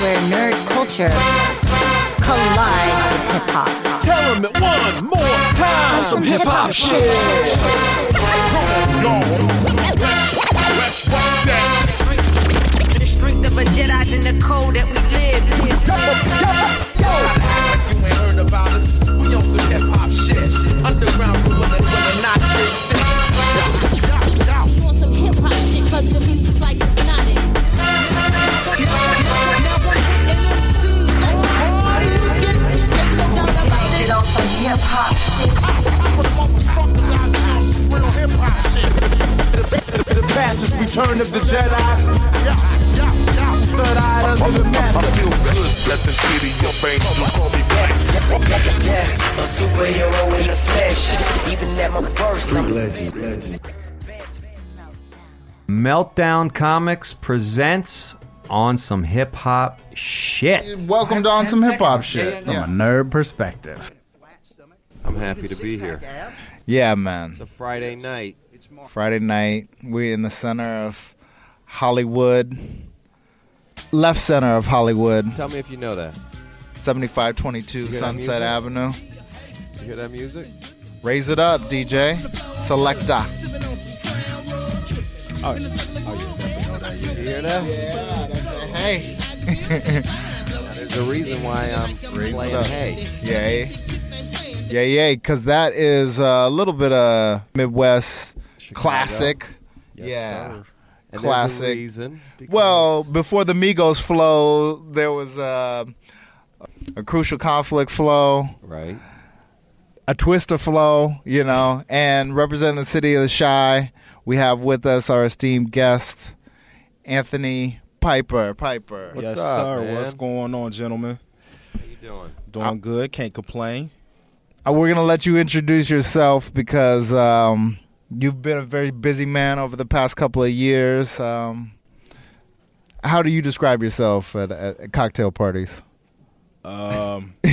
where nerd culture collides with hip hop. Tell them it one more time. Some hip hop shit. The strength of a Jedi's in the code that we live. You ain't heard about us. We on some hip hop shit. Underground ruler and will not this. on some hip hop shit, cause the music like hypnotic. On some hip hop The fastest return of the Jedi. Third eye under the master. feel good. Let the city of angels call me back. Yeah, a superhero in the flesh. Even at my worst, I'm Meltdown Comics presents on some hip hop shit. Welcome to On Some Hip Hop Shit from a nerd perspective. I'm happy to be here. Yeah, man. It's a Friday night. Friday night, we're in the center of Hollywood, left center of Hollywood, Tell me if you know that. 7522 Sunset? Avenue. You hear that music? Raise it up, DJ. Selecta. Oh, oh You hear that? Yeah. Hey. There's a reason why I'm playing up. Hey. Yay. Yay, yeah, because that is a little bit of Midwest Chicago. classic. Yes, yeah. sir. And Classic. A reason. because- Well, before the Migos flow, there was uh, a crucial conflict flow, right. a Twista flow, you know, and representing the city of the Chi, we have with us our esteemed guest, Anthony Piper. Piper. What's yes, up, sir. man? What's going on, gentlemen? How you doing? Doing good. Can't complain. Uh, we're gonna let you introduce yourself because um, you've been a very busy man over the past couple of years. Um, how do you describe yourself at, at, at cocktail parties? Um,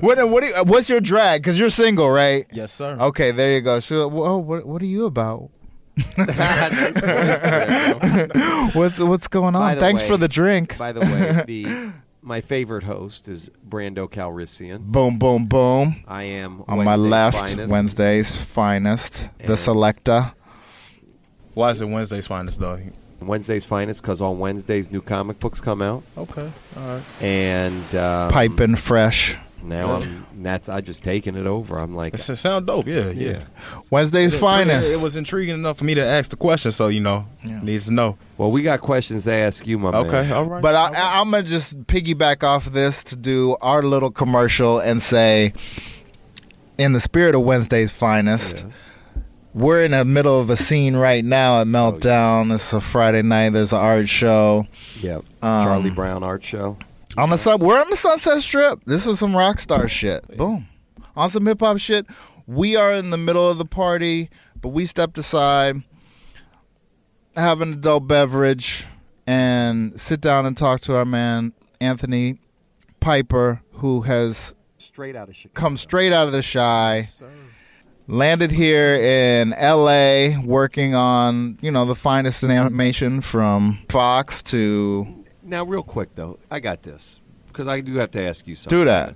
what what do you, what's your drag? Because you're single, right? yes, sir. Okay, there you go. So, whoa, what what are you about? what's what's going on? Thanks way- for the drink. By the way, the my favorite host is Brando Calrissian. Boom, boom, boom. I am On my left, finest. Wednesday's finest, the And- selecta. Why is it Wednesday's finest though? Wednesday's finest because on Wednesdays new comic books come out, Okay. All right. and um, Piping fresh. Now I'm that's I just taking it over. I'm like, It s- sound dope. Yeah. Yeah. yeah. Wednesday's It- finest. It, it was intriguing enough for me to ask the question, so you know, Yeah. needs to know. Well, we got questions to ask you, my Okay. man. All right. But I, I, I'm gonna just piggyback off of this to do our little commercial and say, in the spirit of Wednesday's finest, Yes. we're in the middle of a scene right now at Meltdown. It's a Friday night. There's an art show Yep. Um, Charlie Brown art show. On the sub. We're on the Sunset Strip. This is some rock star shit. Boom, on some hip hop shit. We are in the middle of the party, but we stepped aside, have an adult beverage, and sit down and talk to our man Anthony Piper, who has Straight out of Chicago. come straight out of the Chi. Landed here in L.A., working on you know the finest animation from Fox to Now, real quick though, I got this because I do have to ask you something. do that.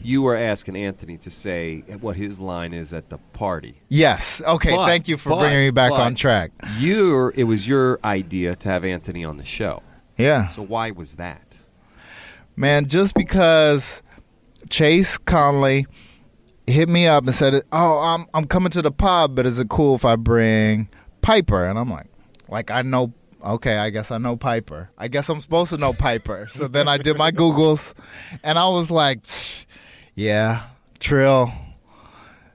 You were asking Anthony to say what his line is at the party. Yes. Okay. But- thank you for but- bringing me back on track. Your it was your idea to have Anthony on the show. Yeah, So why was that? man. Just because Chase Conley hit me up and said, "Oh, I'm I'm coming to the pub, but is it cool if I bring Piper?" And I'm like, like I know. Okay, I guess I know Piper. I guess I'm supposed to know Piper. So then I did my Googles, and I was like, "Yeah, Trill.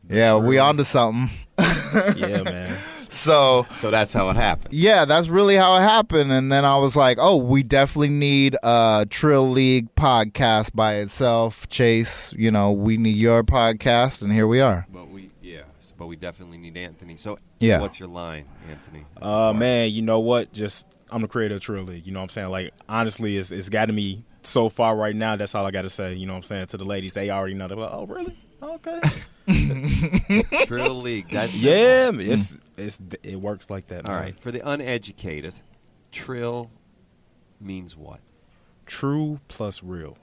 Yeah, we onto something." yeah, man. So So that's how it happened. yeah, that's really how it happened. And then I was like, oh, we definitely need a Trill League podcast by itself. Chase, you know, we need your podcast, and here we are. But we yeah, but we definitely need Anthony. So Yeah. what's your line, Anthony? Uh, man, you know what? Just I'm the creator of Trill League. You know what I'm saying? Like honestly, it's it's gotten me so far right now. That's all I got to say. You know what I'm saying to the ladies? They already know. They're like, oh, really? Okay. Trill League. That's yeah, man, it's it's it works like that. All man. right. For the uneducated, trill means what? true plus real.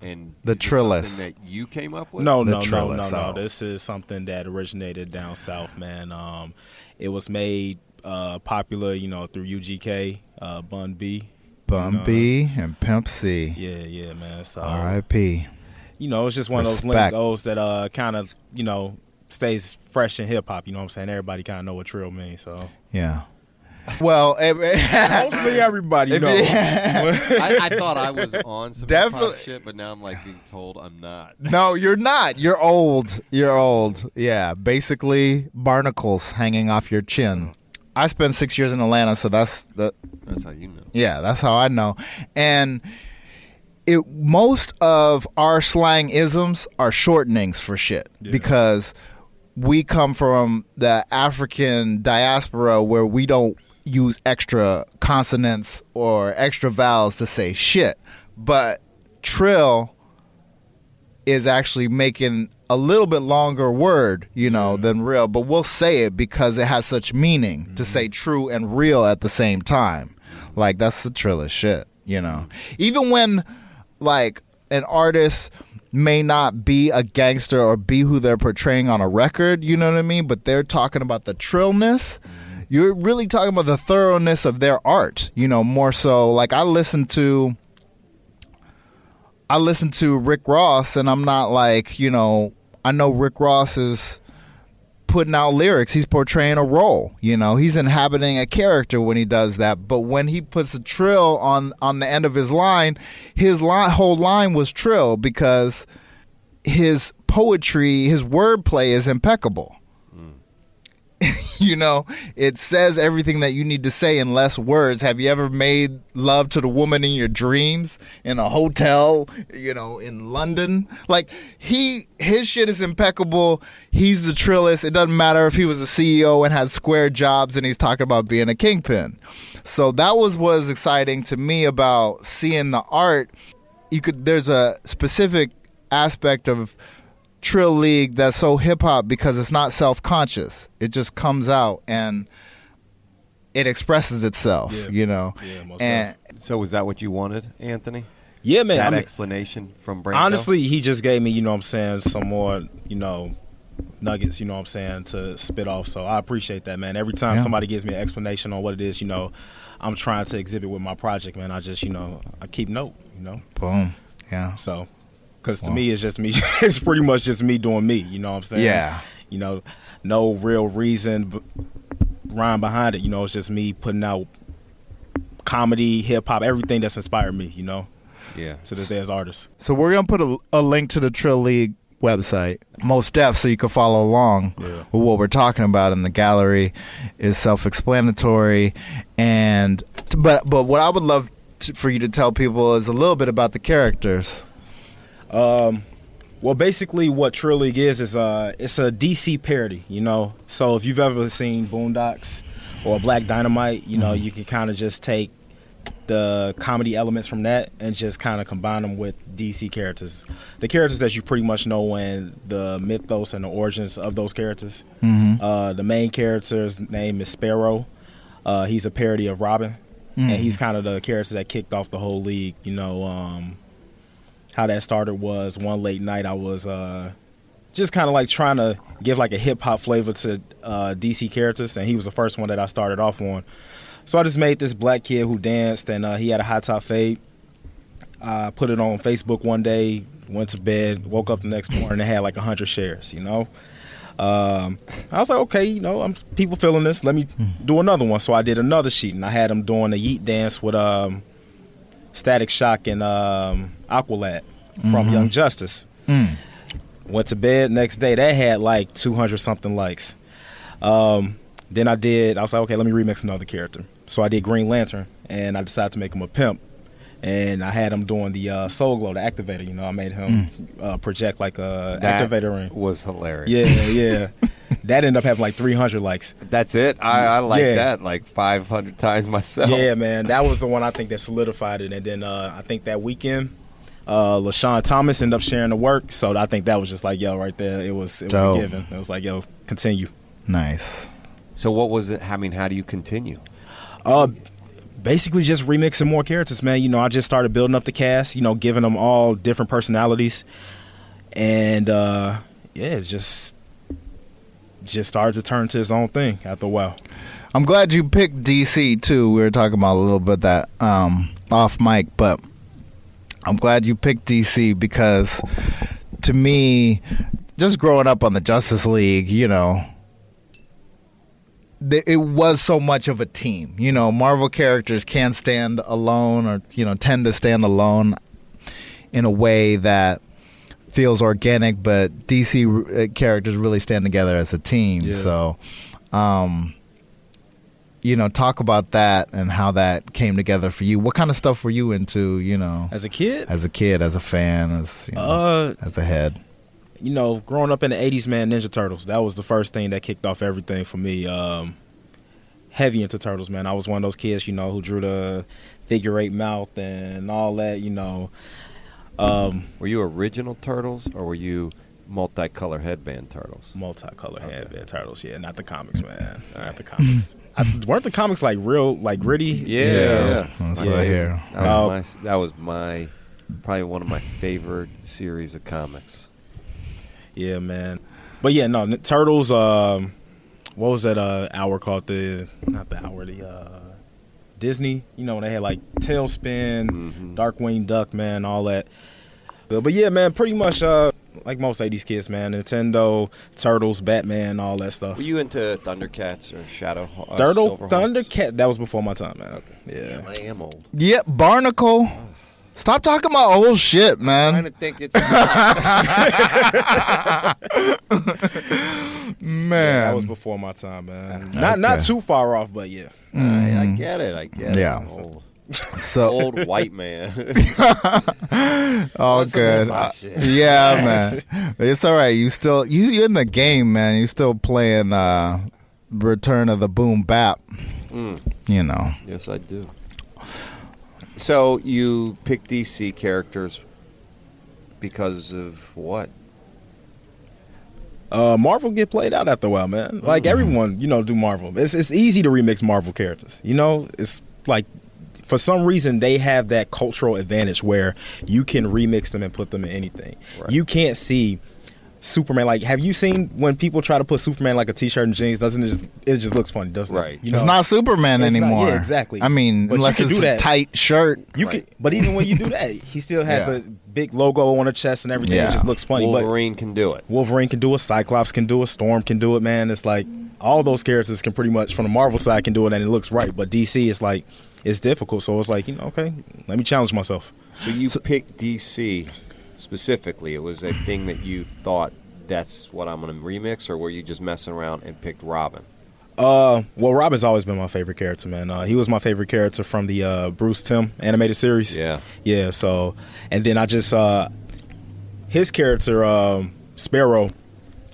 And The is this Trillis. that you came up with? No, The no, no, Trillis, no, no. oh. This is something that originated down south, man. Um, it was made uh, popular, you know, through UGK, uh, Bun B. Bum you know. B and Pimp C. Yeah, yeah, man. So R.I.P. you know, it's just one of those Respect. lingos that uh kind of, you know, stays fresh in hip hop, you know what I'm saying? Everybody kind of know what trill means, so Yeah. Well, eh, mostly everybody If know. I, I thought I was on some Definitely- shit, but now I'm like being told I'm not. no, you're not. You're old. You're old. Yeah, basically barnacles hanging off your chin. I spent six years in Atlanta, so that's the That's how you know. Yeah, that's how I know. And it most of our slang isms are shortenings for shit because we come from the African diaspora where we don't use extra consonants or extra vowels to say shit. But trill is actually making a little bit longer word, you know, mm. than real, but we'll say it because it has such meaning to mm-hmm. say true and real at the same time. Like that's the trillest shit, you know. Mm-hmm. Even when like an artist may not be a gangster or be who they're portraying on a record, you know what I mean? But they're talking about the trillness. Mm. You're really talking about the thoroughness of their art, you know, more so like I listen to I listen to Rick Ross and I'm not like, you know, I know Rick Ross is putting out lyrics. He's portraying a role, you know. He's inhabiting a character when he does that. But when he puts a trill on on the end of his line, his line, whole line was trill because his poetry, his wordplay is impeccable. you know, it says everything that you need to say in less words. Have you ever made love to the woman in your dreams in a hotel, you know, in London? Like he his shit is impeccable. He's the trillist. It doesn't matter if he was a CEO and had square jobs and he's talking about being a kingpin. So that was what was exciting to me about seeing the art. You could there's a specific aspect of Trill League that's so hip hop because it's not self conscious. It just comes out and it expresses itself, Yeah. you know. Yeah, most and So was that what you wanted, Anthony? Yeah, man. That I mean, explanation from Brando? honestly, he just gave me, you know what I'm saying, some more, you know, nuggets, you know what I'm saying, to spit off. So I appreciate that, man. Every time Yeah. somebody gives me an explanation on what it is, you know, I'm trying to exhibit with my project, man. I just, you know, I keep note, you know. boom. Yeah. So, because to Wow. me, it's just me. it's pretty much just me doing me. You know what I'm saying? Yeah. You know, no real reason, b- rhyme behind it. You know, it's just me putting out comedy, hip hop, everything that's inspired me. You know, Yeah. to this day as artists. So we're gonna put a, a link to the Trill League website, most def, so you can follow along Yeah. with what we're talking about in the gallery is self-explanatory, and but but what I would love to, for you to tell people is a little bit about the characters. Um, well, basically, what Trill League is is uh, it's a DC parody. You know, so if you've ever seen Boondocks or Black Dynamite, you know, you can kind of just take the comedy elements from that and just kind of combine them with DC characters, the characters that you pretty much know and the mythos and the origins of those characters. Mhm. Uh, the main character's name is Sparrow. Uh, he's a parody of Robin, and Mhm. he's kind of the character that kicked off the whole league. You know, um, how that started was one late night I was uh, just kind of like trying to give like a hip hop flavor to uh, DC characters, and he was the first one that I started off on. So I just made this black kid who danced, and uh, he had a high top fade. I put it on Facebook one day, went to bed, woke up the next morning, and had like hundred shares. You know, um, I was like, okay, you know, I'm people feeling this. Let me do another one. So I did another sheet, and I had him doing a yeet dance with um, Static Shock and um, Aqualad from Mhm. Young Justice. Mm. Went to bed next day. That had like 200 something likes. Um, then I did. I was like, okay, let me remix another character. So I did Green Lantern, and I decided to make him a pimp. And I had him doing the uh, Soul Glo, the activator. You know, I made him uh, project like a That activator ring. was hilarious. Yeah, yeah. that ended up having like 300 likes. That's it. I, I like Yeah. that like 500 times myself. Yeah, man, that was the one I think that solidified it. And then uh, I think that weekend, uh, LaShawn Thomas ended up sharing the work. So I think that was just like, yo, right there. It was it was Dope. a given. It was like, yo, continue. Nice. So what was it? I mean, how do you continue? Uh, basically just remixing more characters, man. You know, I just started building up the cast. You know, giving them all different personalities, and uh, yeah, just just started to turn to its own thing after a while. I'm glad you picked DC too. We were talking about a little bit that um, off mic, but I'm glad you picked DC because to me, just growing up on the Justice League, you know, it was so much of a team. You know, Marvel characters can't stand alone or, you know, tend to stand alone in a way that feels organic, but DC characters really stand together as a team. Yeah. So, um, you know, talk about that and how that came together for you. What kind of stuff were you into, you know, As a kid, as a kid, as a fan, as, you know, uh, as a head? you know, growing up in the '80s, man, Ninja Turtles. That was the first thing that kicked off everything for me. Um, heavy into turtles, man. I was one of those kids, you know, who drew the figure eight mouth and all that. You know, um, Were you original turtles or were you multicolor headband turtles? multicolor headband turtles. Yeah, not the comics, man. Not the comics. I, weren't the comics like real, like gritty? Yeah, Yeah, that's what I hear. That was, my, that was my probably one of my favorite series of comics. Yeah, man. But yeah, no, n- turtles. Um, what was that uh, hour called? The not the hour. The uh, Disney. You know, when they had like Tailspin, Mhm. Darkwing Duck, man, all that. But, but yeah, man, pretty much uh, like most '80s kids, man. Nintendo, Turtles, Batman, all that stuff. Were you into Thundercats or Shadow? Uh, Turtle, Thundercat. That was before my time, man. Yeah. Damn, I am old. Yep, Barnacle. Stop talking about old shit, I'm man. trying to think it's Man, that was before my time, man. Not not too far off, but yeah. I, I get it. I get Yeah. it. I'm so old white man. all Listen good. Uh, yeah, man. It's all right. You still you you're in the game, man. You still playing uh Return of the Boom Bap. Mm. You know. yes, I do. So you pick DC characters because of what? Uh, Marvel get played out after a while, man. Like Mm-hmm. everyone, you know, do Marvel. It's it's easy to remix Marvel characters. You know, it's like for some reason they have that cultural advantage where you can remix them and put them in anything. Right. You can't see Superman. Like, have you seen when people try to put Superman like a t-shirt and jeans? Doesn't it just it just looks funny, doesn't Right. it? You it's not Superman It's not- anymore. yeah, exactly. I mean, But you unless it's do a that. tight shirt. You Right. can, but even when you do that, he still has Yeah. the big logo on the chest and everything. Yeah. It just looks funny. But Wolverine can do it. Wolverine can do it, Cyclops can do it, Storm can do it, man. It's like all those characters can pretty much from the Marvel side can do it and it looks right. But DC is like it's difficult. So it's like, you know, okay, let me challenge myself. So you pick DC specifically. It was a thing that you thought that's what I'm going to remix, or were you just messing around and picked Robin? Uh well Robin's always been my favorite character, man. Uh, he was my favorite character from the uh, Bruce Timm animated series. Yeah. Yeah, so and then I just uh his character, um, Sparrow,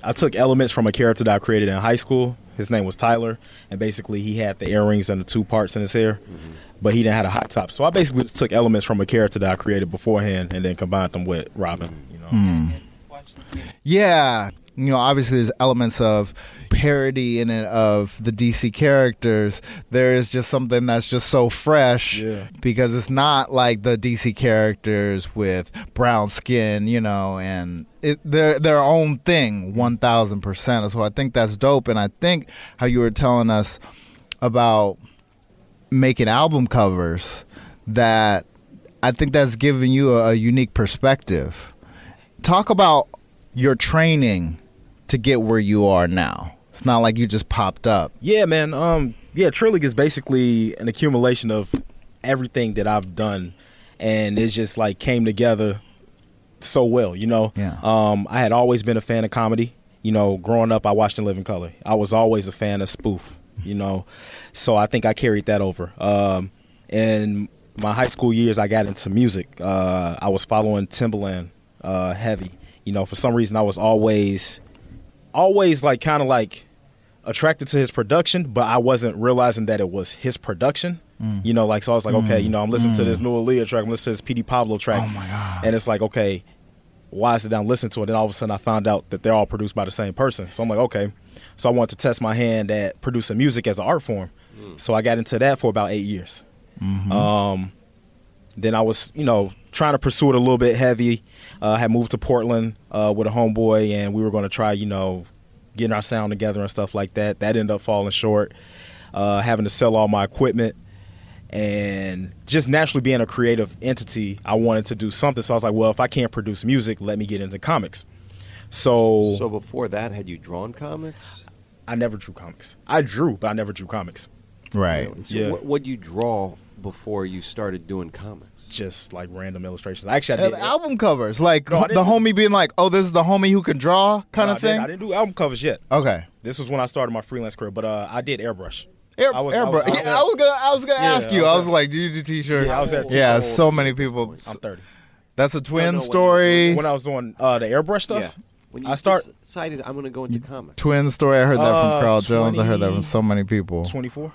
I took elements from a character that I created in high school. His name was Tyler, and basically he had the earrings and the two parts in his hair, mm-hmm. but he didn't have a hot top. So I basically just took elements from a character that I created beforehand and then combined them with Robin. Mm-hmm. You know, hmm. Yeah, you know, obviously there's elements of parody in it of the DC characters. There is just something that's just so fresh Yeah. because it's not like the DC characters with brown skin, you know, and it, they're their own thing, one thousand percent. So I think that's dope, and I think how you were telling us about making album covers that I think that's giving you a, a unique perspective. Talk about your training to get where you are now. It's not like you just popped up. Yeah, man. Um, yeah, Trill League is basically an accumulation of everything that I've done, and it just like came together so well. You know, Yeah. Um, I had always been a fan of comedy. You know, growing up, I watched In Living Color. I was always a fan of spoof. You know, so I think I carried that over. Um, in my high school years, I got into music. Uh, I was following Timbaland uh, heavy. You know, for some reason, I was always, always like kind of like attracted to his production, but I wasn't realizing that it was his production. Mm. You know, like so I was like, okay, you know, I'm listening to this new Aaliyah track, I'm listening to this PD Pablo track, Oh my god! and it's like, okay, why is it down listen to it? And all of a sudden, I found out that they're all produced by the same person. So I'm like, okay. So I wanted to test my hand at producing music as an art form. So I got into that for about eight years. Um, then I was, you know, trying to pursue it a little bit heavy. Uh, had moved to Portland uh, with a homeboy, and we were going to try, you know, getting our sound together and stuff like that. That ended up falling short. Uh, having to sell all my equipment, and just naturally being a creative entity, I wanted to do something. So I was like, well, if I can't produce music, let me get into comics. So, So before that, had you drawn comics? I never drew comics. I drew, but I never drew comics. Right. So Yeah. what would you draw before you started doing comics? Just like random illustrations. Actually, I did. album covers, like No, I the didn't homie being like, "Oh, this is the homie who can draw," kind No, of I didn't- thing. I didn't do album covers yet. Okay. This was when I started my freelance career, but uh, I did airbrush. Air, I was- I airbrush. was- I was- yeah, I was gonna, I was gonna Yeah, ask I you. was I was at- like, "Do you do t-shirt?" Yeah, I was at Yeah, t-shirt. so many people. I'm 30. That's a twin no, when story. When I was doing uh, the airbrush stuff, Yeah. When you I start decided I'm going to go into comics. Twin story. I heard that Uh, from Carl Jones. I heard that 20 from so many people. 24.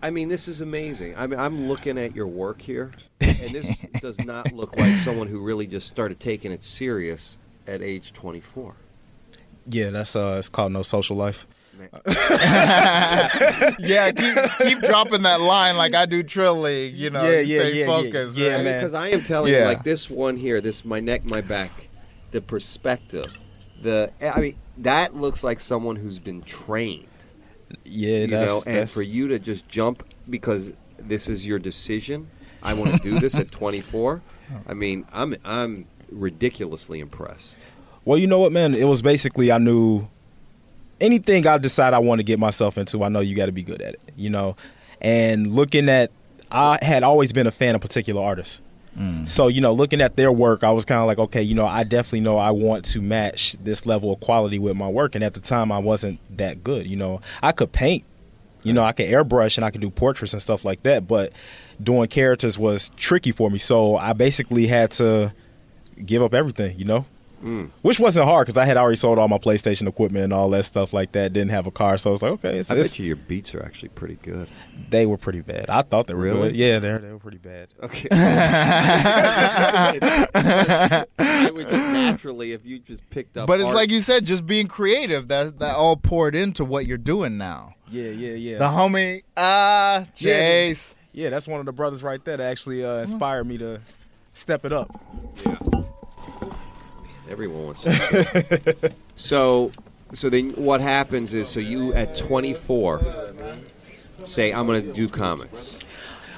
So, I mean, this is amazing. I mean, I'm looking at your work here, and this does not look like someone who really just started taking it serious at age 24. Yeah, that's uh, it's called No Social Life. yeah, keep, keep dropping that line like I do Trill League. You know, Yeah, yeah, stay yeah, yeah. focused. Yeah, right? man. Because I am telling you, like this one here, this my neck, my back, the perspective, the I mean, that looks like someone who's been trained. Yeah, you that's, know, and that's- for you to just jump because this is your decision. I want to do this at 24. I oh. mean, I'm I'm ridiculously impressed. Well, you know what, man? It was basically I knew anything I decide I want to get myself into, I know you got to be good at it, you know. And looking at, I had always been a fan of particular artists. Mm. So, you know, looking at their work, I was kind of like, okay, you know, I definitely know I want to match this level of quality with my work. And at the time, I wasn't that good. You know, I could paint, you know, I could airbrush and I could do portraits and stuff like that. But doing characters was tricky for me. So I basically had to give up everything, you know? Mm. Which wasn't hard because I had already sold all my PlayStation equipment and all that stuff like that. Didn't have a car, so I was like, okay, it's, I it's- bet you your beats are actually pretty good. they were pretty bad. I thought they were Really? good. Yeah, they they were pretty bad. Okay. I would just naturally, if you just picked up. But it's art- like you said, just being creative. That that all poured into what you're doing now. Yeah, yeah, yeah. The homie, ah, Yeah, Chase. Yeah, that's one of the brothers right there that actually uh, inspired me to step it up. Everyone wants to. so, so then what happens is, so you at 24 say, I'm going to do comics.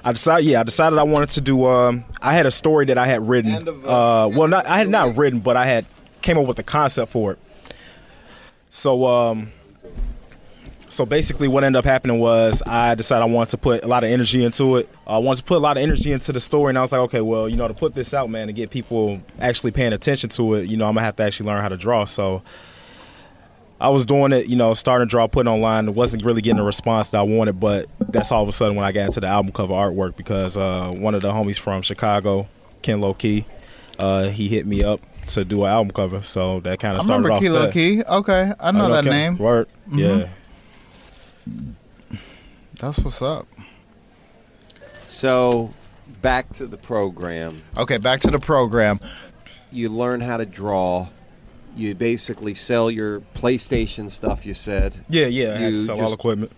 I decided, yeah, I decided I wanted to do. Um, I had a story that I had written. Uh, well, not I had not written, but I had came up with the concept for it. So, um, so basically, what ended up happening was I decided I wanted to put a lot of energy into it. I wanted to put a lot of energy into the story, and I was like, okay, well, you know, to put this out, man, to get people actually paying attention to it, you know, I'm gonna have to actually learn how to draw. So. I was doing it, you know, starting to draw, putting online. It wasn't really getting the response that I wanted, but that's all of a sudden when I got into the album cover artwork because uh, one of the homies from Chicago, Ken Low Key, uh, he hit me up to do an album cover. So that kind of started remember off Kilo. Key. Okay, I know that Ken- name. Word, Mhm. yeah. That's what's up. So, back to the program. Okay, back to the program. You learn how to draw. You basically sell your PlayStation stuff, you said. Yeah, yeah, I had to You sell all equipment.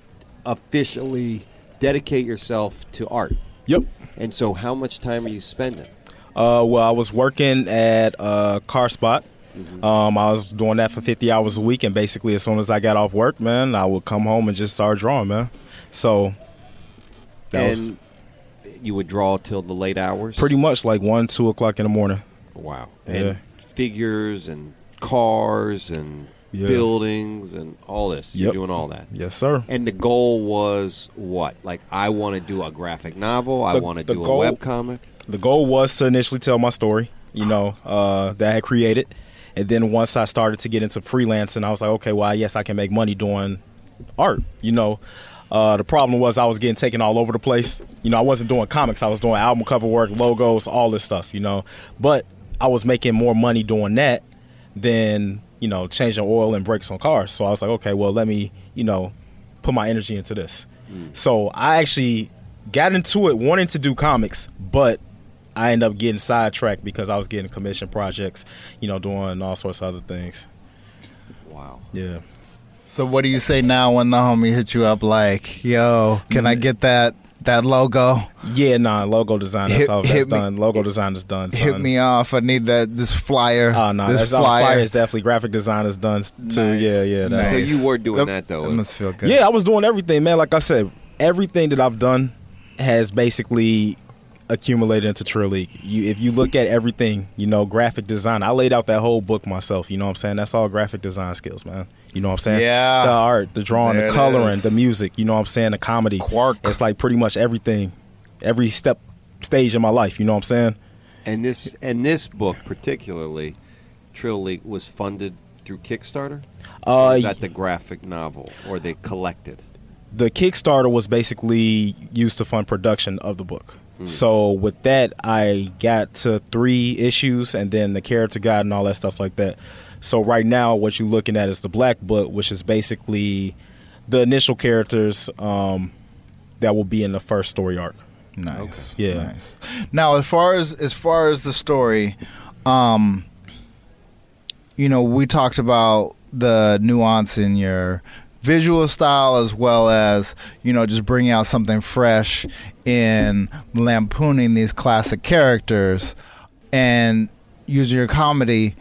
Officially dedicate yourself to art. Yep. And so, how much time are you spending? Uh, well, I was working at uh, Car Spot. Mm-hmm. Um, I was doing that for 50 hours a week, and basically, as soon as I got off work, man, I would come home and just start drawing, man. So that was you would draw till the late hours? pretty much like one, two o'clock in the morning. Wow. Yeah. And figures and cars and Yeah. buildings and all this. You're doing all that. Yes, sir. And the goal was what? Like, I want to do a graphic novel. I want to do goal- a web comic. The goal was to initially tell my story, you know, uh, that I had created. And then once I started to get into freelancing, I was like, okay, well, yes, I can make money doing art, you know. Uh, the problem was I was getting taken all over the place. You know, I wasn't doing comics. I was doing album cover work, logos, all this stuff, you know. But I was making more money doing that than, you know, changing oil and brakes on cars. So I was like, okay, well, let me, you know, put my energy into this. So I actually got into it wanting to do comics, but I ended up getting sidetracked because I was getting commission projects, you know, doing all sorts of other things. Wow. Yeah. So what do you say now when the homie hits you up like, "Yo, can I mm-hmm. get that That logo. Yeah, nah, logo design. That's Hit- all. That's hit me- done. Logo design is done. Hit me off. I need that. This flyer. Oh no, this that's oh, all. Flyer is definitely graphic design is done too. Nice. Yeah, yeah. that- So you were doing That- that though. That must feel good. Yeah, I was doing everything, man. Like I said, everything that I've done has basically accumulated into Trill League. You, if you look at everything, you know, graphic design. I laid out that whole book myself. You know what I'm saying? That's all graphic design skills, man. You know what I'm saying? Yeah. The art, the drawing, There the coloring, the music. You know what I'm saying? The comedy. Quark. It's like pretty much everything, every step, stage in my life. You know what I'm saying? And this and this book particularly, Trill League was funded through Kickstarter. Uh, or is that the graphic novel, or they collected? the Kickstarter was basically used to fund production of the book. So with that, I got to three issues, and then the character guide and all that stuff like that. So right now, what you're looking at is the Black Book, which is basically the initial characters um, that will be in the first story arc. Nice. Yeah. Nice. Now, as far as as far as the story, um, you know, we talked about the nuance in your visual style as well as you know just bringing out something fresh in lampooning these classic characters and using your comedy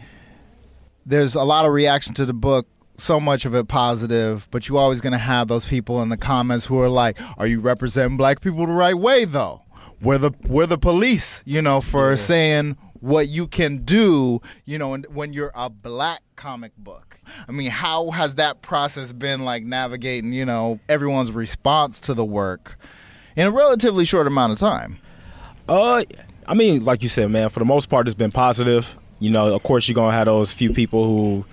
there's a lot of reaction to the book so much of it positive but you're always going to have those people in the comments who are like are you representing black people the right way though? We're the we're the police you know for saying what you can do you know when you're a black comic book. I mean how has that process been like navigating you know everyone's response to the work in a relatively short amount of time Uh, I mean, like you said, man, for the most part, it's been positive. You know, of course, you're gonna have those few people who,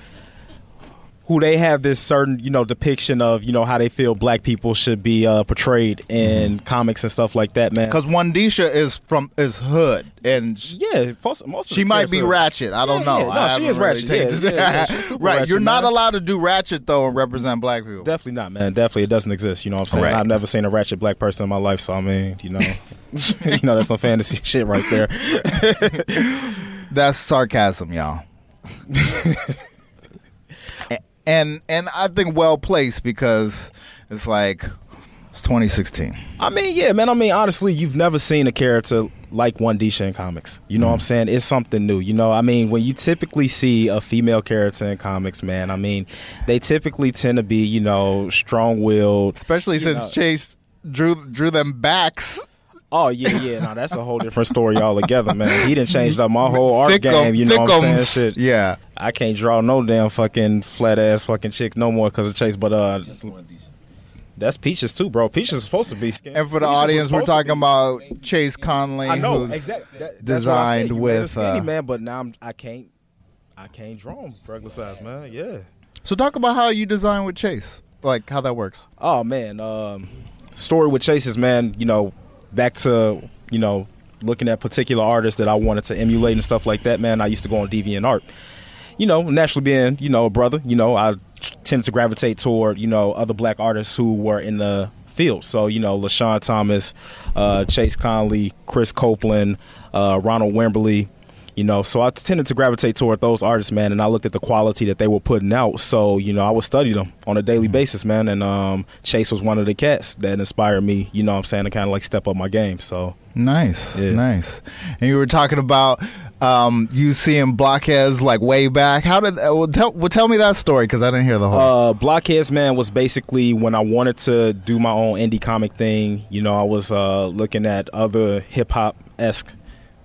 who they have this certain, you know, depiction of, you know, how they feel black people should be uh, portrayed in comics and stuff like that, man. because Wandisha is from is hood and yeah, most, most she might be characters- ratchet. I don't Yeah, know. yeah. No, she is really ratchet. yeah, yeah, right. ratchet, You're not man. allowed to do ratchet though and represent black people. Definitely not, man. Definitely, it doesn't exist. You know what I'm saying? Right. I've never seen a ratchet black person in my life, so I mean, you know, you know, that's some fantasy shit right there. That's sarcasm, y'all. And and I think well placed because it's like it's 2016. I mean, yeah, man. I mean, honestly, you've never seen a character like One Disha in comics. You know what I'm mm. saying? It's something new. You know, I mean, when you typically see a female character in comics, man, I mean, they typically tend to be, you know, strong willed. Especially since know. Chase drew drew them backs. Oh yeah, yeah. No, that's a whole different story altogether, man. He didn't change up my whole art Thick 'em- game. You know what I'm saying? Shit. Yeah. I can't draw no damn fucking flat ass fucking chick no more because of Chase. But uh, that's Peaches too, bro. Peaches is supposed to be. Skin. And for the Peaches audience, we're talking about Chase Conley, I know who's exactly. That, that's what I said. designed You made with. skinny Uh, man, but now I'm, I can't. I can't draw him regular size, man. Yeah. so talk about how you design with Chase, like how that works. Oh man, um, story with Chases, man. You know, back to you know looking at particular artists that I wanted to emulate and stuff like that. Man, I used to go on DeviantArt. You know, naturally being you know a brother, you know I tend to gravitate toward you know other black artists who were in the field. So you know, LaShawn Thomas, uh, Chase Conley, Chris Copeland, uh, Ronald Wimberly. You know, so I tended to gravitate toward those artists, man, and I looked at the quality that they were putting out. So, you know, I would study them on a daily basis, man. And um, Chase was one of the cats that inspired me, you know what I'm saying, to kind of like step up my game. So, Nice, Yeah. nice. And you were talking about um, you seeing Blokhedz like way back. How did? Uh, well, tell well, tell me that story because I didn't hear the whole. Uh, Blokhedz Man was basically when I wanted to do my own indie comic thing. You know, I was uh, looking at other hip hop esque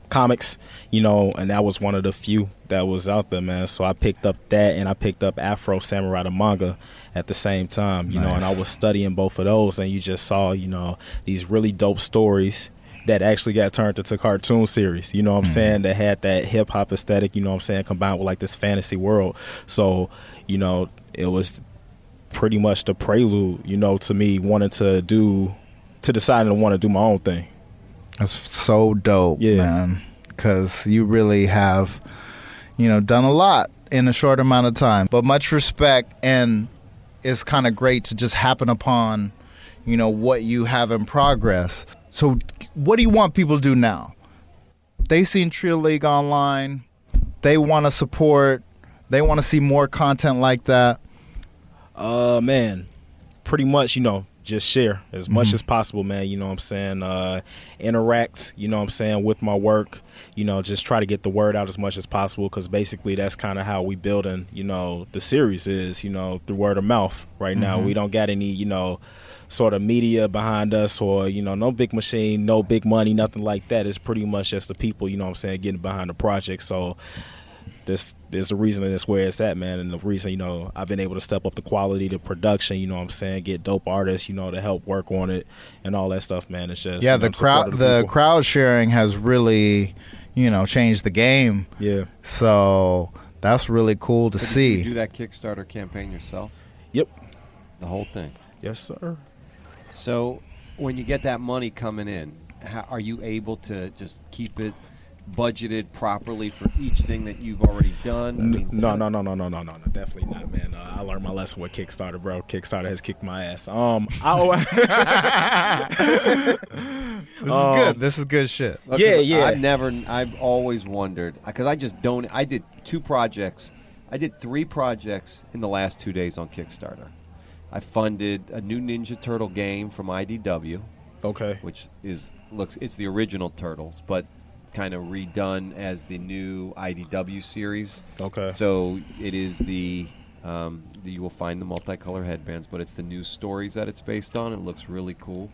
comics. You know, and that was one of the few that was out there, man. So I picked up that, and I picked up Afro Samurai the manga at the same time. You know, and I was studying both of those, and you just saw, you know, these really dope stories. That actually got turned into cartoon series, you know what I'm hmm. saying? That had that hip hop aesthetic, you know what I'm saying, combined with like this fantasy world. So, you know, it was pretty much the prelude, you know, to me wanting to do, to deciding to want to do my own thing. That's so dope, Yeah. man. Because you really have, you know, done a lot in a short amount of time. But much respect, and it's kind of great to just happen upon, you know, what you have in progress. So, what do you want people to do now? They seen Trill League online. They want to support. They want to see more content like that. Uh, man, pretty much, you know, just share as much Mhm. as possible, man. You know what I'm saying? Uh, interact, you know what I'm saying, with my work. You know, just try to get the word out as much as possible because basically that's kind of how we building, you know, the series is, you know, through word of mouth. Right now, Mhm. we don't got any, you know, sort of media behind us or, you know, no big machine, no big money, nothing like that. It's pretty much just the people, you know what I'm saying, getting behind the project. So, this there's a reason that's where it's at, man. And the reason, you know, I've been able to step up the quality, the production, you know what I'm saying, get dope artists, you know, to help work on it and all that stuff, man. It's just yeah, you know, the crowd of the people. crowd sharing has really, you know, changed the game. Yeah. So that's really cool to So did see. you do that Kickstarter campaign yourself? Yep. The whole thing. Yes, sir. So when you get that money coming in, how, are you able to just keep it budgeted properly for each thing that you've already done? I N- mean, no, no, no, no, no, no, no, no, definitely not, man. Uh, I learned my lesson with Kickstarter, bro. Kickstarter has kicked my ass. Um, I, This is good. This is good shit. Look, Yeah, yeah. I've never, I've always wondered because I just don't. I did two projects. I did three projects in the last two days on Kickstarter. I funded a new Ninja Turtle game from IDW. Okay. Which is looks it's the original Turtles, but kind of redone as the new IDW series. Okay. So it is the. Um, you will find the multicolor headbands, but it's the new stories that it's based on. It looks really cool.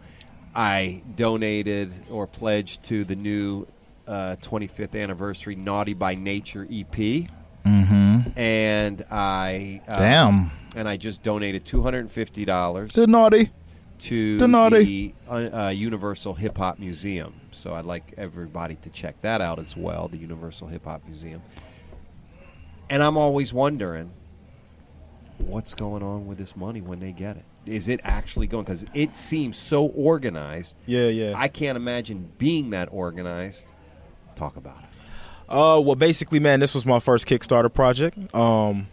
I donated or pledged to the new uh, 25th anniversary Naughty by Nature EP, Mm-hmm. and I uh, Damn. and I just donated two hundred and fifty dollars The naughty. To The naughty. the uh, uh, Universal Hip Hop Museum. So I'd like everybody to check that out as well, the Universal Hip Hop Museum. And I'm always wondering what's going on with this money when they get it. Is it actually going? Because it seems so organized. Yeah, yeah. I can't imagine being that organized. Talk about it. Uh, well, basically, man, this was my first Kickstarter project. Um,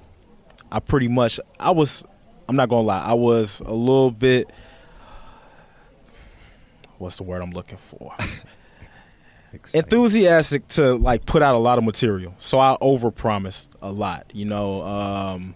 I pretty much, I was, I'm not gonna lie, I was a little bit. What's the word I'm looking for? Enthusiastic to like put out a lot of material, so I overpromised a lot. You know, um,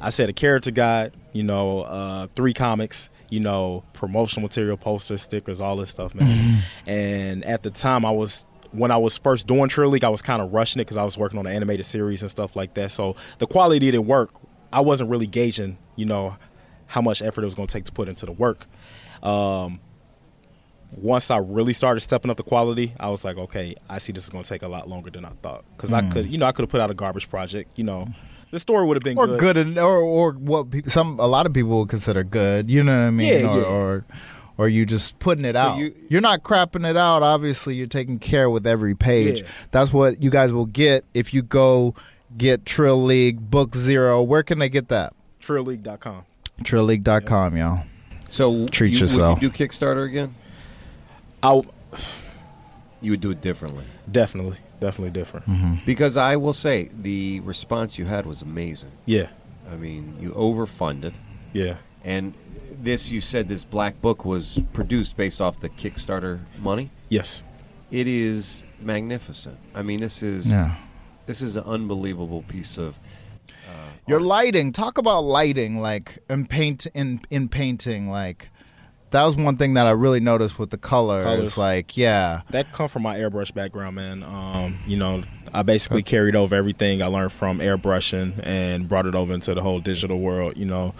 I said a character guide, you know, uh, three comics, you know, promotional material, posters, stickers, all this stuff, man. and at the time, I was when I was first doing Trill League, I was kind of rushing it because I was working on an animated series and stuff like that. So the quality didn't work. I wasn't really gauging, you know, how much effort it was going to take to put into the work. Um, once I really started stepping up the quality, I was like, okay, I see this is going to take a lot longer than I thought because I Mm. could, you know, I could have put out a garbage project. You know, the story would have been or good. good, and, or or what people, some a lot of people would consider good. You know what I mean? Yeah, or, yeah. or or you just putting it So out. you- You, are not crapping it out. Obviously, you're taking care with every page. Yeah. That's what you guys will get if you go get Trill League Book Zero. Where can they get that? TrillLeague.com. TrillLeague.com, y'all. So Treat you, yourself. Would you do Kickstarter again? I You would do it differently. definitely, definitely different. Mm-hmm. Because I will say the response you had was amazing. Yeah, I mean, you overfunded, yeah. and this you said this black book was produced based off the Kickstarter money. Yes. It is magnificent. I mean, this is Yeah. this is an unbelievable piece of. Uh, Your lighting. Talk about lighting, like in paint in in painting. Like that was one thing that I really noticed with the color. Colors. It's like, yeah, That come from my airbrush background, man. Um, you know, I basically carried over everything I learned from airbrushing and brought it over into the whole digital world. You know,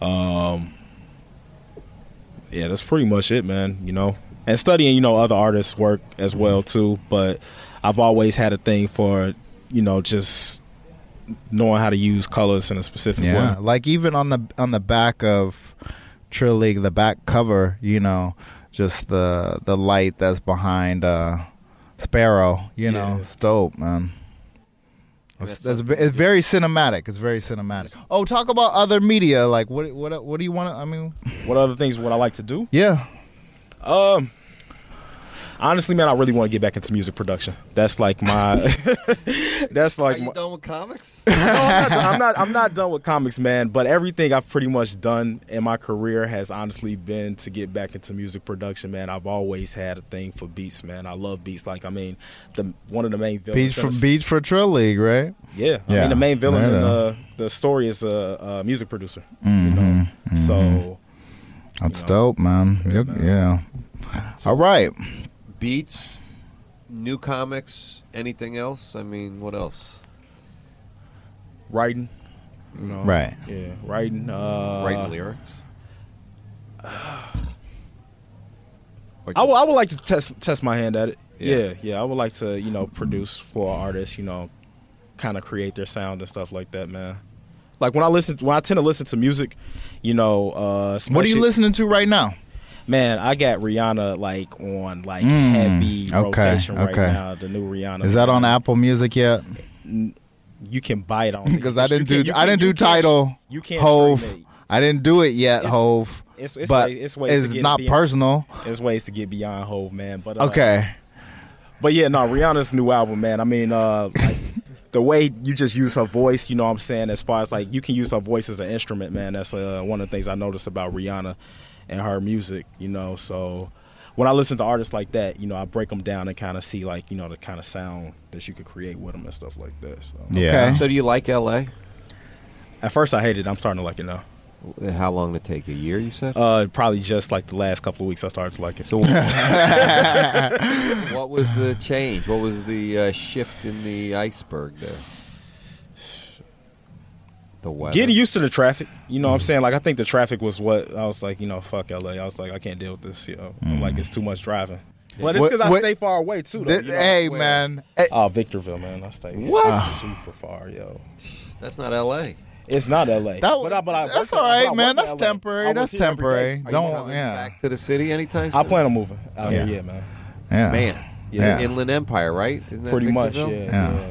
um, yeah, that's pretty much it, man. You know, and studying, you know, other artists' work as well too. But I've always had a thing for, you know, just knowing how to use colors in a specific yeah. way. Like even on the on the back of Trill League, the back cover, you know, just the the light that's behind uh, Sparrow. You know, Yeah. it's dope, man. It's, that's that's it's very cinematic. It's very cinematic. Oh, talk about other media. Like what? What? What do you want? to I mean, What other things would I like to do? yeah. Um, honestly, man, I really want to get back into music production. That's like my. that's like. my, done with comics? no, I'm not, done- I'm not. I'm not done with comics, man. But everything I've pretty much done in my career has honestly been to get back into music production, man. I've always had a thing for beats, man. I love beats. Like I mean, the one of the main villains. Beach in for the- Beach for Trill League, right? Yeah, I Yeah. mean the main villain in it the the story is a, a music producer. Mhm, You know, so That's dope, man. Yep, yeah. All right. Beats, new comics, anything else? I mean, what else? Writing. You know, Right. Yeah, writing. Uh, Writing lyrics. Or I would, I would like to test test my hand at it. Yeah. Yeah. yeah, I would like to you know produce for artists, you know, kind of create their sound and stuff like that, man. Like when I listen, when I tend to listen to music, you know, uh, What are you listening to right now? Man, I got Rihanna like on like Mm, heavy okay, rotation right okay. now. The new Rihanna. Is that on Apple Music yet? You can buy it on Because I didn't do you I didn't do title. You can't Hove. I didn't do it yet, It's- Hove. It's, it's, but way, it's ways to it's not beyond- personal. It's ways to get beyond Hove, man. But uh, Okay. But yeah, no, Rihanna's new album, man. I mean, uh, like the way you just use her voice, you know what I'm saying? As far as like you can use her voice as an instrument, man. That's uh, one of the things I noticed about Rihanna and her music, you know. So when I listen to artists like that, you know, I break them down and kind of see like, you know, the kind of sound that you could create with them and stuff like that. So Yeah. So do you like L.A.? at first I hated it. I'm starting to like it now. How long did it take? A year, you said? Uh, probably just like the last couple of weeks I started to like it. So what was the change? What was the uh, shift in the iceberg there? The weather. Getting used to the traffic, you know what I'm mm-hmm. saying? Like I think the traffic was what I was like, you know, fuck LA. I was like, I can't deal with this, you know. I'm like it's mm-hmm. too much driving. But it's because I what- stay far away too. Though, Th- you know? hey, man. Hey, Oh, Victorville, man. I stay What? super far, yo. That's not L.A. It's not LA. That, but I, but I, that's all right, I man. That's LA. Temporary. That's here every temporary. day. Are you Don't coming yeah. back to the city anytime I plan on moving out Yeah. here, yeah, man. Yeah. Man, Yeah. Inland Empire, right? Isn't that Pretty much, yeah, Yeah.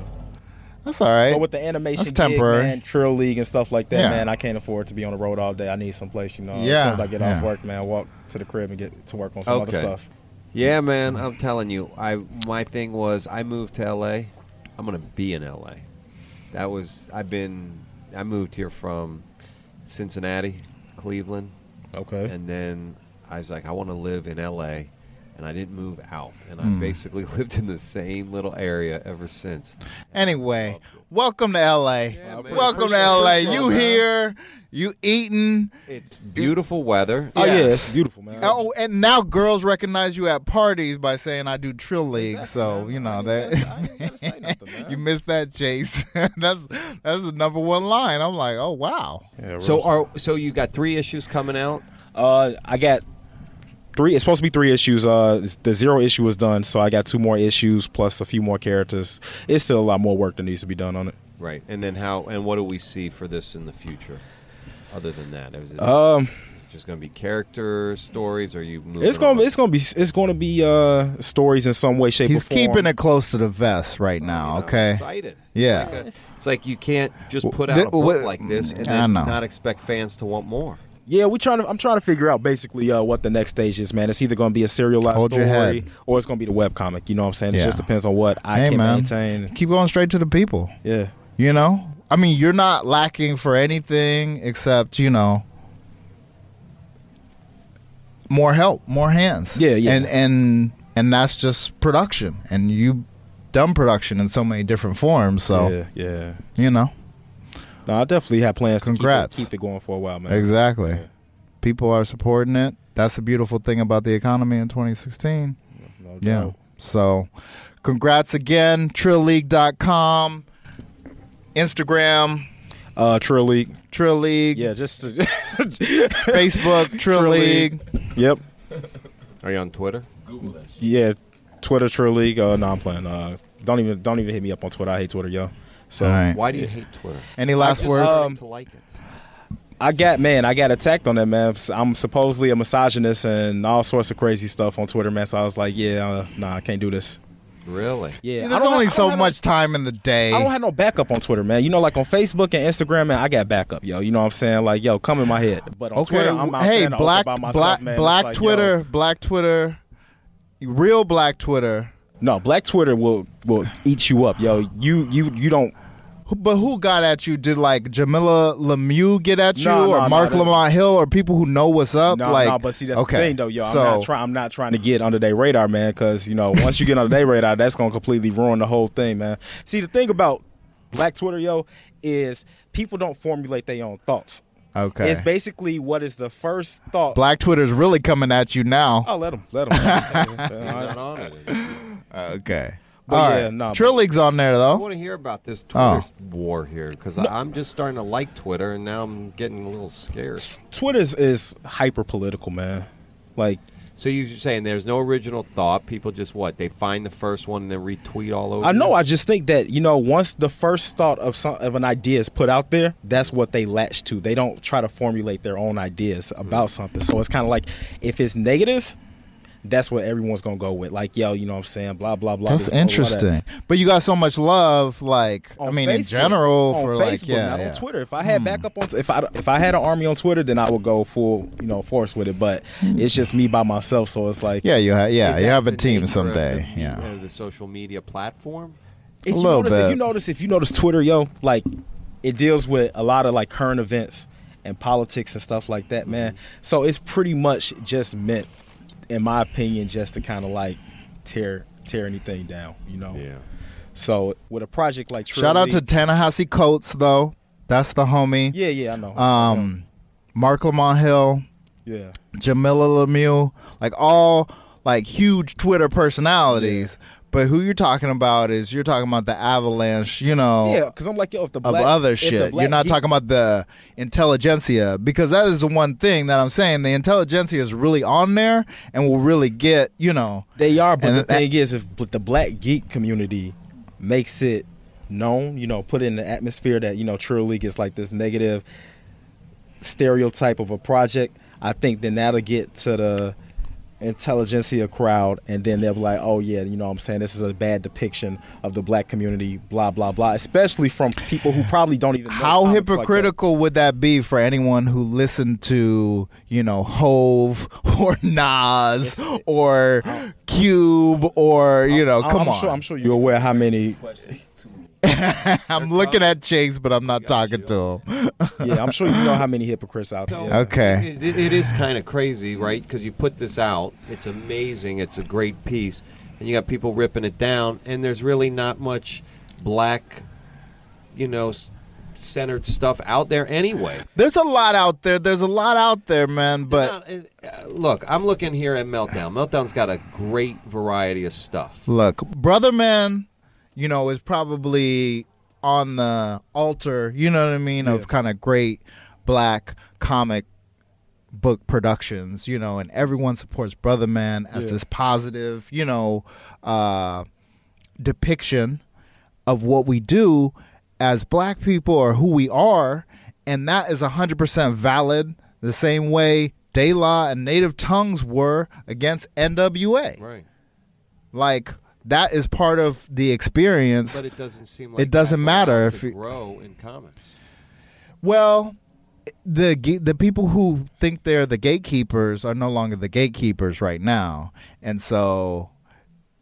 Yeah. That's all right. But with the animation That's gig, temporary. man, Trill League and stuff like that, Yeah. man, I can't afford to be on the road all day. I need some place, you know. As Yeah, soon as I get yeah. off work, man, walk to the crib and get to work on some other Okay. stuff. Yeah, man. I'm telling you, I my thing was I moved to L.A. I'm gonna be in L.A. That was I've been. I moved here from Cincinnati, Cleveland, Okay. and then I was like, I want to live in L.A. And I didn't move out, and I Hmm. basically lived in the same little area ever since. Anyway, welcome to LA. man. welcome to LA. You man. here? You eating? It's beautiful weather. Oh, yeah, Yes. it's beautiful, man. Oh, and now girls recognize you at parties by saying I do Trill League. so you know that you missed that, Chase. that's that's the number one line. I'm like, oh wow. Yeah, So are so you got three issues coming out? Uh, I got three. It's supposed to be three issues. Uh, the zero issue was done, so I got two more issues plus a few more characters. It's still a lot more work that needs to be done on it. Right, and then how and what do we see for this in the future? Other than that, is it Um, just going to be character stories? Or are you moving it's gonna on? it's gonna be it's gonna be uh stories in some way, shape, He's or form. keeping it close to the vest right You now. know, okay. excited. Yeah. It's like, a- it's like you can't just put out a book like this and I then know. not expect fans to want more. Yeah, we trying to. I'm trying to figure out basically uh, what the next stage is, man. It's either going to be a serialized Hold story or it's going to be the web comic. You know what I'm saying? It Yeah. just depends on what I hey can man, maintain. keep going straight to the people. Yeah, You know, I mean, you're not lacking for anything except you know more help, more hands. Yeah, yeah. and and and that's just production, and you done production in so many different forms. So yeah, yeah. you know, No, I definitely have plans Congrats. to keep it, keep it going for a while, man. exactly. Yeah. People are supporting it. That's the beautiful thing about the economy in 2016. No Yeah. doubt. So, congrats again. TrillLeague.com, Instagram, Uh, Trill League. Trill League, Yeah, just to, Facebook, Trill, Trill League. League. yep. Are you on Twitter? Yeah, Twitter Trill League. Uh, no, I'm playing. Uh, don't even don't even hit me up on Twitter. I hate Twitter, yo. So All right. Why do you hate Twitter? Any last I words? Um, to like it. I got man, I got attacked on that man. I'm supposedly a misogynist and all sorts of crazy stuff on Twitter, man. So I was like, yeah, uh, nah, I can't do this. Really? Yeah, I There's only have- so don't no- much time in the day. I don't have no backup on Twitter, man. You know, like on Facebook and Instagram, man, I got backup, yo. You know what I'm saying? Like, yo, come in my head. But on okay. Twitter, I'm out hey, black, by myself, black, man. Black like, yo, Twitter, black Twitter, real black Twitter. No, Black Twitter will will eat you up, yo. You you you don't. But who got at you? Did like Jamilah Lemieux get at you, No, or no, Marc that- Lamont Hill, or people who know what's up? No, like, no, but see that's okay. the thing though, yo. I'm so, not trying. I'm not trying to get under their radar, man. Because you know, once you get under their radar, that's gonna completely ruin the whole thing, man. See, the thing about Black Twitter, yo, is people don't formulate their own thoughts. Okay. It's basically what is the first thought. Black Twitter's really coming at you now. Oh, let him, let him. not on it. Okay. But All yeah, right. no, Trill League's on there though. I want to hear about this Twitter Oh. war here because I'm just starting to like Twitter, and now I'm getting a little scared. Twitter is, is hyper political, man. Like, So you're saying there's no original thought? People just what? They find the first one and then retweet all over. I know. it? I just think that you know, once the first thought of some of an idea is put out there, that's what they latch to. They don't try to formulate their own ideas about hmm. something. So it's kind of like if it's negative, that's what everyone's gonna go with. Like, yo, you know what I'm saying? Blah blah blah. That's this, blah, blah, that. interesting. But you got so much love, like I On mean, in general, on for Facebook, like yeah, not yeah. on Twitter. If I had hmm. backup on, if I if I had an army on Twitter, then I would go full, you know, force with it. But it's just me by myself, so it's like, Yeah, you ha- yeah, Is you have a team someday. the, Yeah. the social media platform. if A you little notice, if you notice, if you notice Twitter, yo, like it deals with a lot of like current events and politics and stuff like that, man. So it's pretty much just meant, in my opinion, just to kind of like tear tear anything down, you know. Yeah. So with a project like Trill Shout out to League- Ta-Nehisi Coates though. That's the homie. yeah, yeah, I know. Um, Marc Lamont Hill, yeah. Jamilah Lemieux, like all like huge Twitter personalities. But who you're talking about is you're talking about the avalanche, you know, Yeah, because I'm like, yo, if the of black, other if the shit. black You're not geek- talking about the intelligentsia because that is the one thing that I'm saying. The intelligentsia is really on there and will really get, you know. They are, but the that- thing is, if but the black geek community makes it known, you know, put it in the atmosphere that you know, Trill League is like this negative stereotype of a project. I think then that'll get to the intelligentsia crowd, and then they'll be like, "Oh yeah, you know, what I'm saying this is a bad depiction of the black community." Blah blah blah. Especially from people who probably don't even know How comics like that. hypocritical would that be for anyone who listened to, you know, Hove or Nas or Cube or, you know, I'm- come I'm on. Sure, I'm sure you're aware how many. I'm looking at Chase, but I'm not talking to him. Yeah, I'm sure you know how many hypocrites out there. Okay. It, it is kind of crazy, right? Because you put this out, it's amazing, it's a great piece, and you got people ripping it down, and there's really not much black, you know, s- centered stuff out there anyway. There's a lot out there. There's a lot out there, man, but Not- uh, look, I'm looking here at Meltdown. Meltdown's got a great variety of stuff. Look, Brother Man, you know, is probably on the altar, you know what I mean, of kind of great black comic book productions, you know, and everyone supports Brother Man as Yeah. this positive, you know, uh, depiction of what we do as black people or who we are, and that is 100% valid the same way De La and Native Tongues were against NWA. Right. Like that is part of the experience. But it doesn't seem like it doesn't matter if you, grow in comics. well, the the people who think they're the gatekeepers are no longer the gatekeepers right now, and so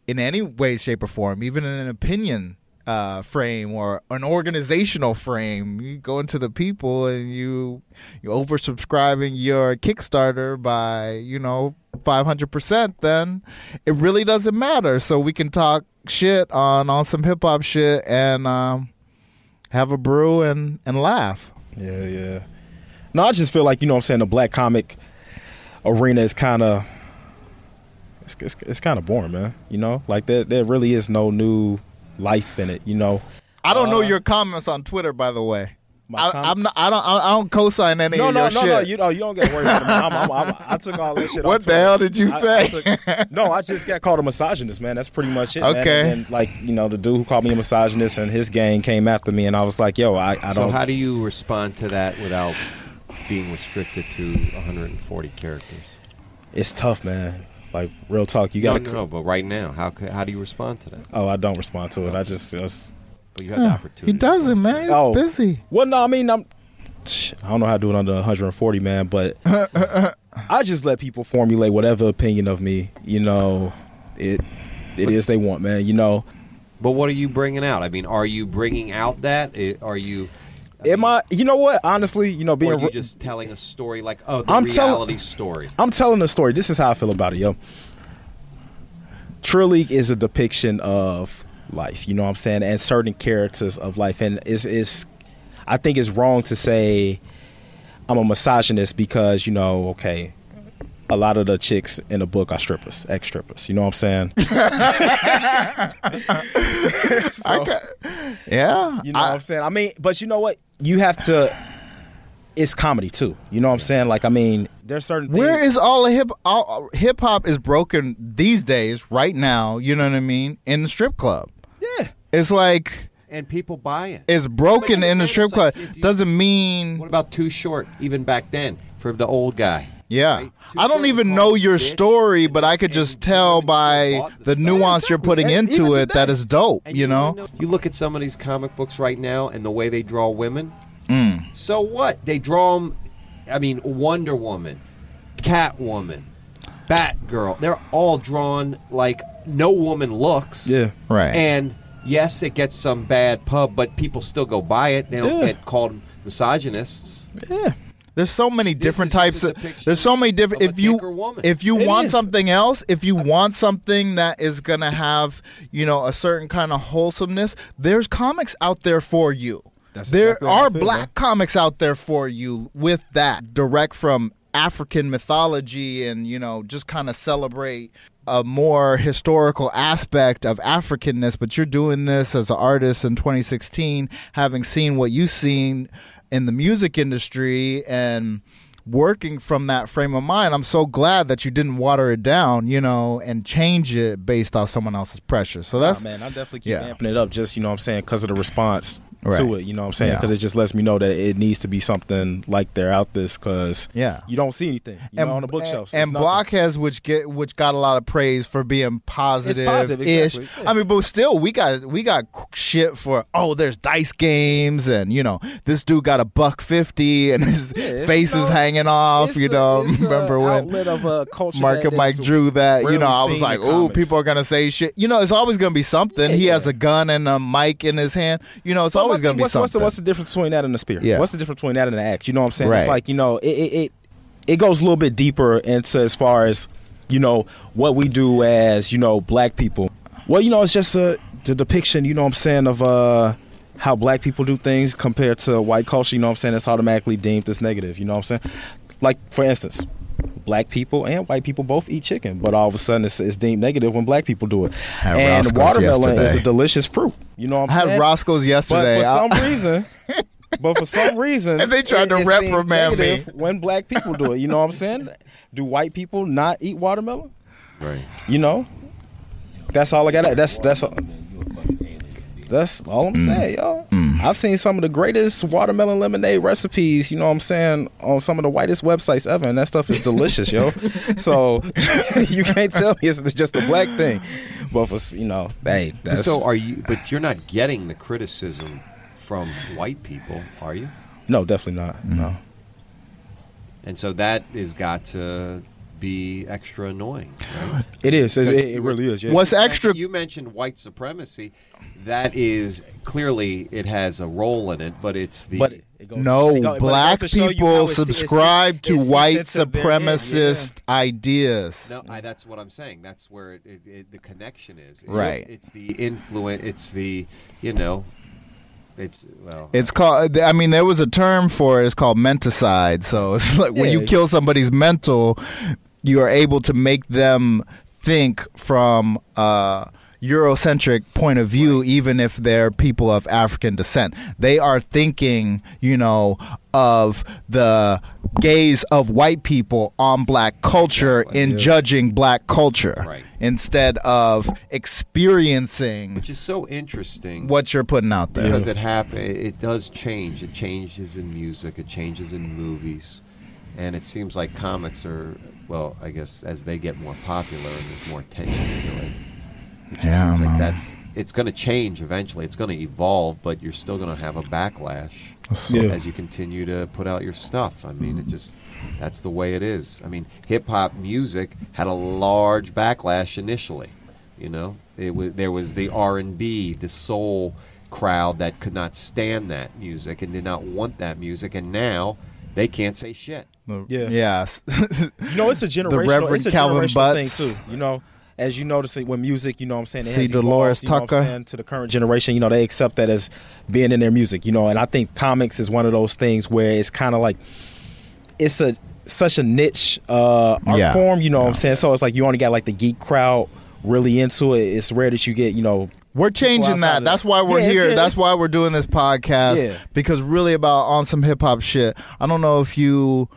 in any way, shape, or form, even in an opinion uh, frame or an organizational frame, you go into the people and you you oversubscribing your Kickstarter by you know five hundred percent. Then it really doesn't matter. So we can talk shit on on some hip hop shit and um, have a brew and and laugh. Yeah, yeah. No, I just feel like you know what I'm saying the black comic arena is kind of it's, it's, it's kind of boring, man. You know, like there there really is no new life in it. You know, I don't know Uh, your comments on Twitter, by the way. My I, com- I'm not. I don't. I don't co-sign any no, of no, your no, shit. no. You know, you don't get worried about I'm, I'm, I'm, I took all this shit. What the hell did you I- say? I took- no, I just got called a misogynist, man. That's pretty much it. man. Okay. And, like you know, the dude who called me a misogynist and his gang came after me, and I was like, yo, I, I don't. So how do you respond to that without being restricted to 140 characters? it's tough, man. Like real talk, you got to. no, no, but right now, how how do you respond to that? Oh, I don't respond to it. I just. it's- But you have the opportunity. he doesn't, man. He's Oh. busy. Well, no, I mean, I'm. I don't know how to do it under 140, man, but I just let people formulate whatever opinion of me. You know, it it is they want, man. You know, But what are you bringing out? I mean, are you bringing out that? Are you? Am I? You know what? Honestly, you know, Or being are you just telling a story like, oh, the I'm telling- reality story? I'm telling a story. This is how I feel about it, yo. Trill League is a depiction of life, you know what I'm saying, and certain characters of life. And it's, it's I think it's wrong to say I'm a misogynist because you know, okay, a lot of the chicks in the book are strippers, ex strippers. You know what I'm saying? So- Yeah. You know what I'm saying? I mean, but you know what? You have to. It's comedy too. You know what I'm saying? Like, I mean, there's certain. Where things, is all the hip all, hip hop is broken these days, right now, you know what I mean? In the strip club. Yeah. It's like and people buy it. it's broken in the strip It's like, club. you- Doesn't mean What about Too Short? Even back then, for the old guy. Yeah. Right? I don't even know your story, but I could just tell by the nuance you're putting into it that is dope, you know? you look at some of these comic books right now and the way they draw women. Mm. So what? They draw them. I mean, Wonder Woman, Catwoman, Batgirl. They're all drawn like no woman looks. Yeah. Right. And yes, it gets some bad pub, but people still go buy it. They don't Yeah. get called misogynists. Yeah. There's so many different is types of there's so many different if you woman. if you It want is. something else, if you want something that is going to have, you know, a certain kind of wholesomeness, there's comics out there for you. That's there exactly are feel, black man. comics out there for you with that direct from African mythology and, you know, just kind of celebrate a more historical aspect of Africanness, but you're doing this as an artist in 2016, having seen what you've seen in the music industry and working from that frame of mind. I'm so glad that you didn't water it down, you know, and change it based off someone else's pressure. So Nah, that's man, I definitely keep yeah. amping it up just, you know what I'm saying, because of the response Right. to it, you know what I'm saying? Yeah. Because it just lets me know that it needs to be something like they're out this because Yeah. you don't see anything you know, on the bookshelves. And, and. Blokhedz, which get which got a lot of praise for being positive, positive, ish. exactly, yeah. I mean, but still, we got we got shit for oh, there's dice games, and you know, this dude got a buck fifty, and his Yeah, face is know, hanging off. it's You a- know, a remember when of a culture Mark and Mike drew that? You know, I was like, oh, people are gonna say shit. You know, it's always gonna be something. he Yeah, has a gun and a mic in his hand. You know, it's But always gonna be what's, something. What's the, what's the difference between that and the spear? Yeah. What's the difference between that and the axe? You know what I'm saying? Right. It's like you know, it, it it it goes a little bit deeper into as far as you know what we do as you know black people. Well, you know, it's just a the depiction. You know what I'm saying of uh how black people do things compared to white culture. You know what I'm saying? It's automatically deemed as negative. You know what I'm saying? Like for instance. Black people and white people both eat chicken, but all of a sudden it's, it's deemed negative when black people do it. Had and Roscoe's watermelon is a delicious fruit. You know what I I'm had saying? Roscoe's yesterday. But for some reason, but for some reason, And they tried to it- it's deemed reprimand me. when black people do it. You know what I'm saying? Do white people not eat watermelon? Right. You know, that's all I got. That's that's all. That's all I'm Mm. saying, yo. I've seen some of the greatest watermelon lemonade recipes, you know what I'm saying, on some of the whitest websites ever, and that stuff is delicious, yo. So you can't tell me it's just a black thing. But for you know, hey, that's so are you? But you're not getting the criticism from white people, are you? no, definitely not. No. And so that is got to be extra annoying. Right? It is. It, it, it really is. Yeah. What's You extra- mentioned- You mentioned white supremacy. That is clearly it has a role in it, but it's the But it, it goes No, it go- but it black goes to show you how people it's- it's- subscribe to it's white seeped into their yeah. supremacist ideas. No, I, that's what I'm saying. That's where it, it, it, the connection is. It's- Right. It's the influence. It's the you know. It's well. It's called. I mean, there was a term for it. It's called menticide. So it's like when you kill somebody's mental, you are able to make them think from a Eurocentric point of view, even if they're people of African descent. They are thinking, you know, of the gaze of white people on black culture Exactly. in Yeah. judging black culture Right. instead of experiencing which is so interesting. what you're putting out there. because it happen it does change it changes in music it changes in movies and it seems like comics are well i guess as they get more popular and there's more attention to it it just Yeah, I seems like um, that's it's going to change eventually. It's going to evolve but you're still going to have a backlash Yeah. as you continue to put out your stuff. I mean it just that's the way it is. I mean hip hop music had a large backlash initially you know? It was there was the r&b the soul crowd that could not stand that music and did not want that music and now they can't say shit Yeah. Yes. You know, it's a generational. Reverend it's a Calvin generational Butts. thing too. You know, as you notice it when music, you know, what I'm saying, it See Dolores evolved, you know what I'm Tucker? saying, to the current generation. You know, they accept that as being in their music. You know, and I think comics is one of those things where it's kind of like it's a such a niche uh, art Yeah. form. You know what I'm saying? So it's like you only got like the geek crowd really into it. It's rare that you get you know. We're changing that. That's why we're Yeah, here. good. That's why we're doing this podcast. Yeah. Because really about on some hip hop shit. I don't know if you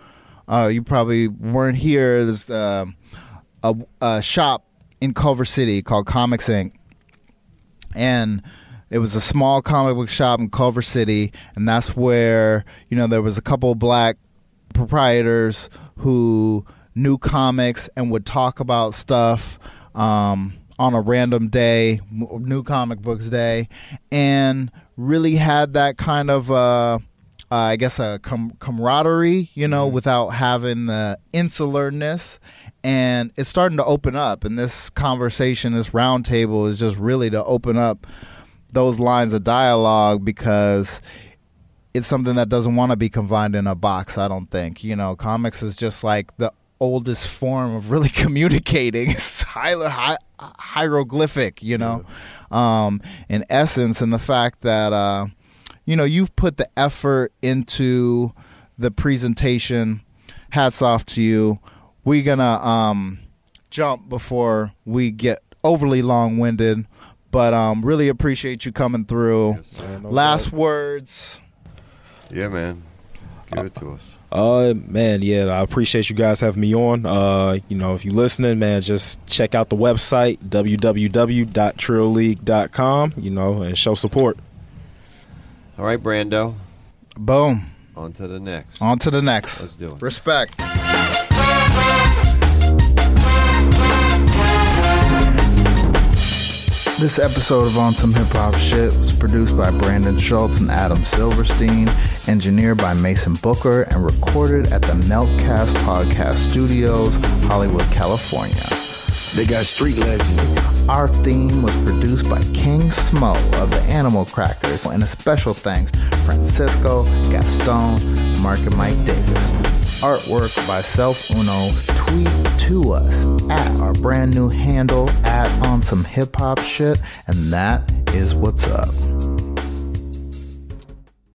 uh, you probably weren't here. There's um a, a shop in Culver City called Comics Inc. And it was a small comic book shop in Culver City, and that's where you know there was a couple black proprietors who knew comics and would talk about stuff um, on a random day, New Comic Books Day, and really had that kind of, uh, uh, I guess, a com- camaraderie, you know, without having the insularness. And it's starting to open up, and this conversation, this roundtable, is just really to open up those lines of dialogue because it's something that doesn't want to be confined in a box. I don't think you know comics is just like the oldest form of really communicating. It's hi- hi- hieroglyphic, you know, um, in essence, and the fact that uh, you know you've put the effort into the presentation. Hats off to you. We're gonna um, jump before we get overly long winded. But um, really appreciate you coming through. Last words. Yeah, man. Give it to us. Uh man, yeah, I appreciate you guys having me on. Uh, you know, if you're listening, man, just check out the website www.trillleague.com, you know, and show support. All right, Brando. Boom. On to the next. On to the next. Let's do it. Respect. This episode of On Some Hip Hop Shit was produced by Brandon Schultz and Adam Silverstein, engineered by Mason Booker, and recorded at the Meltcast Podcast Studios, Hollywood, California. They got street legends. Our theme was produced by King Smo of the Animal Crackers, and a special thanks Francisco, Gaston, Mark and Mike Davis. Artwork by Self Uno. Tweet to us at our brand new handle at on some hip hop shit, and that is what's up.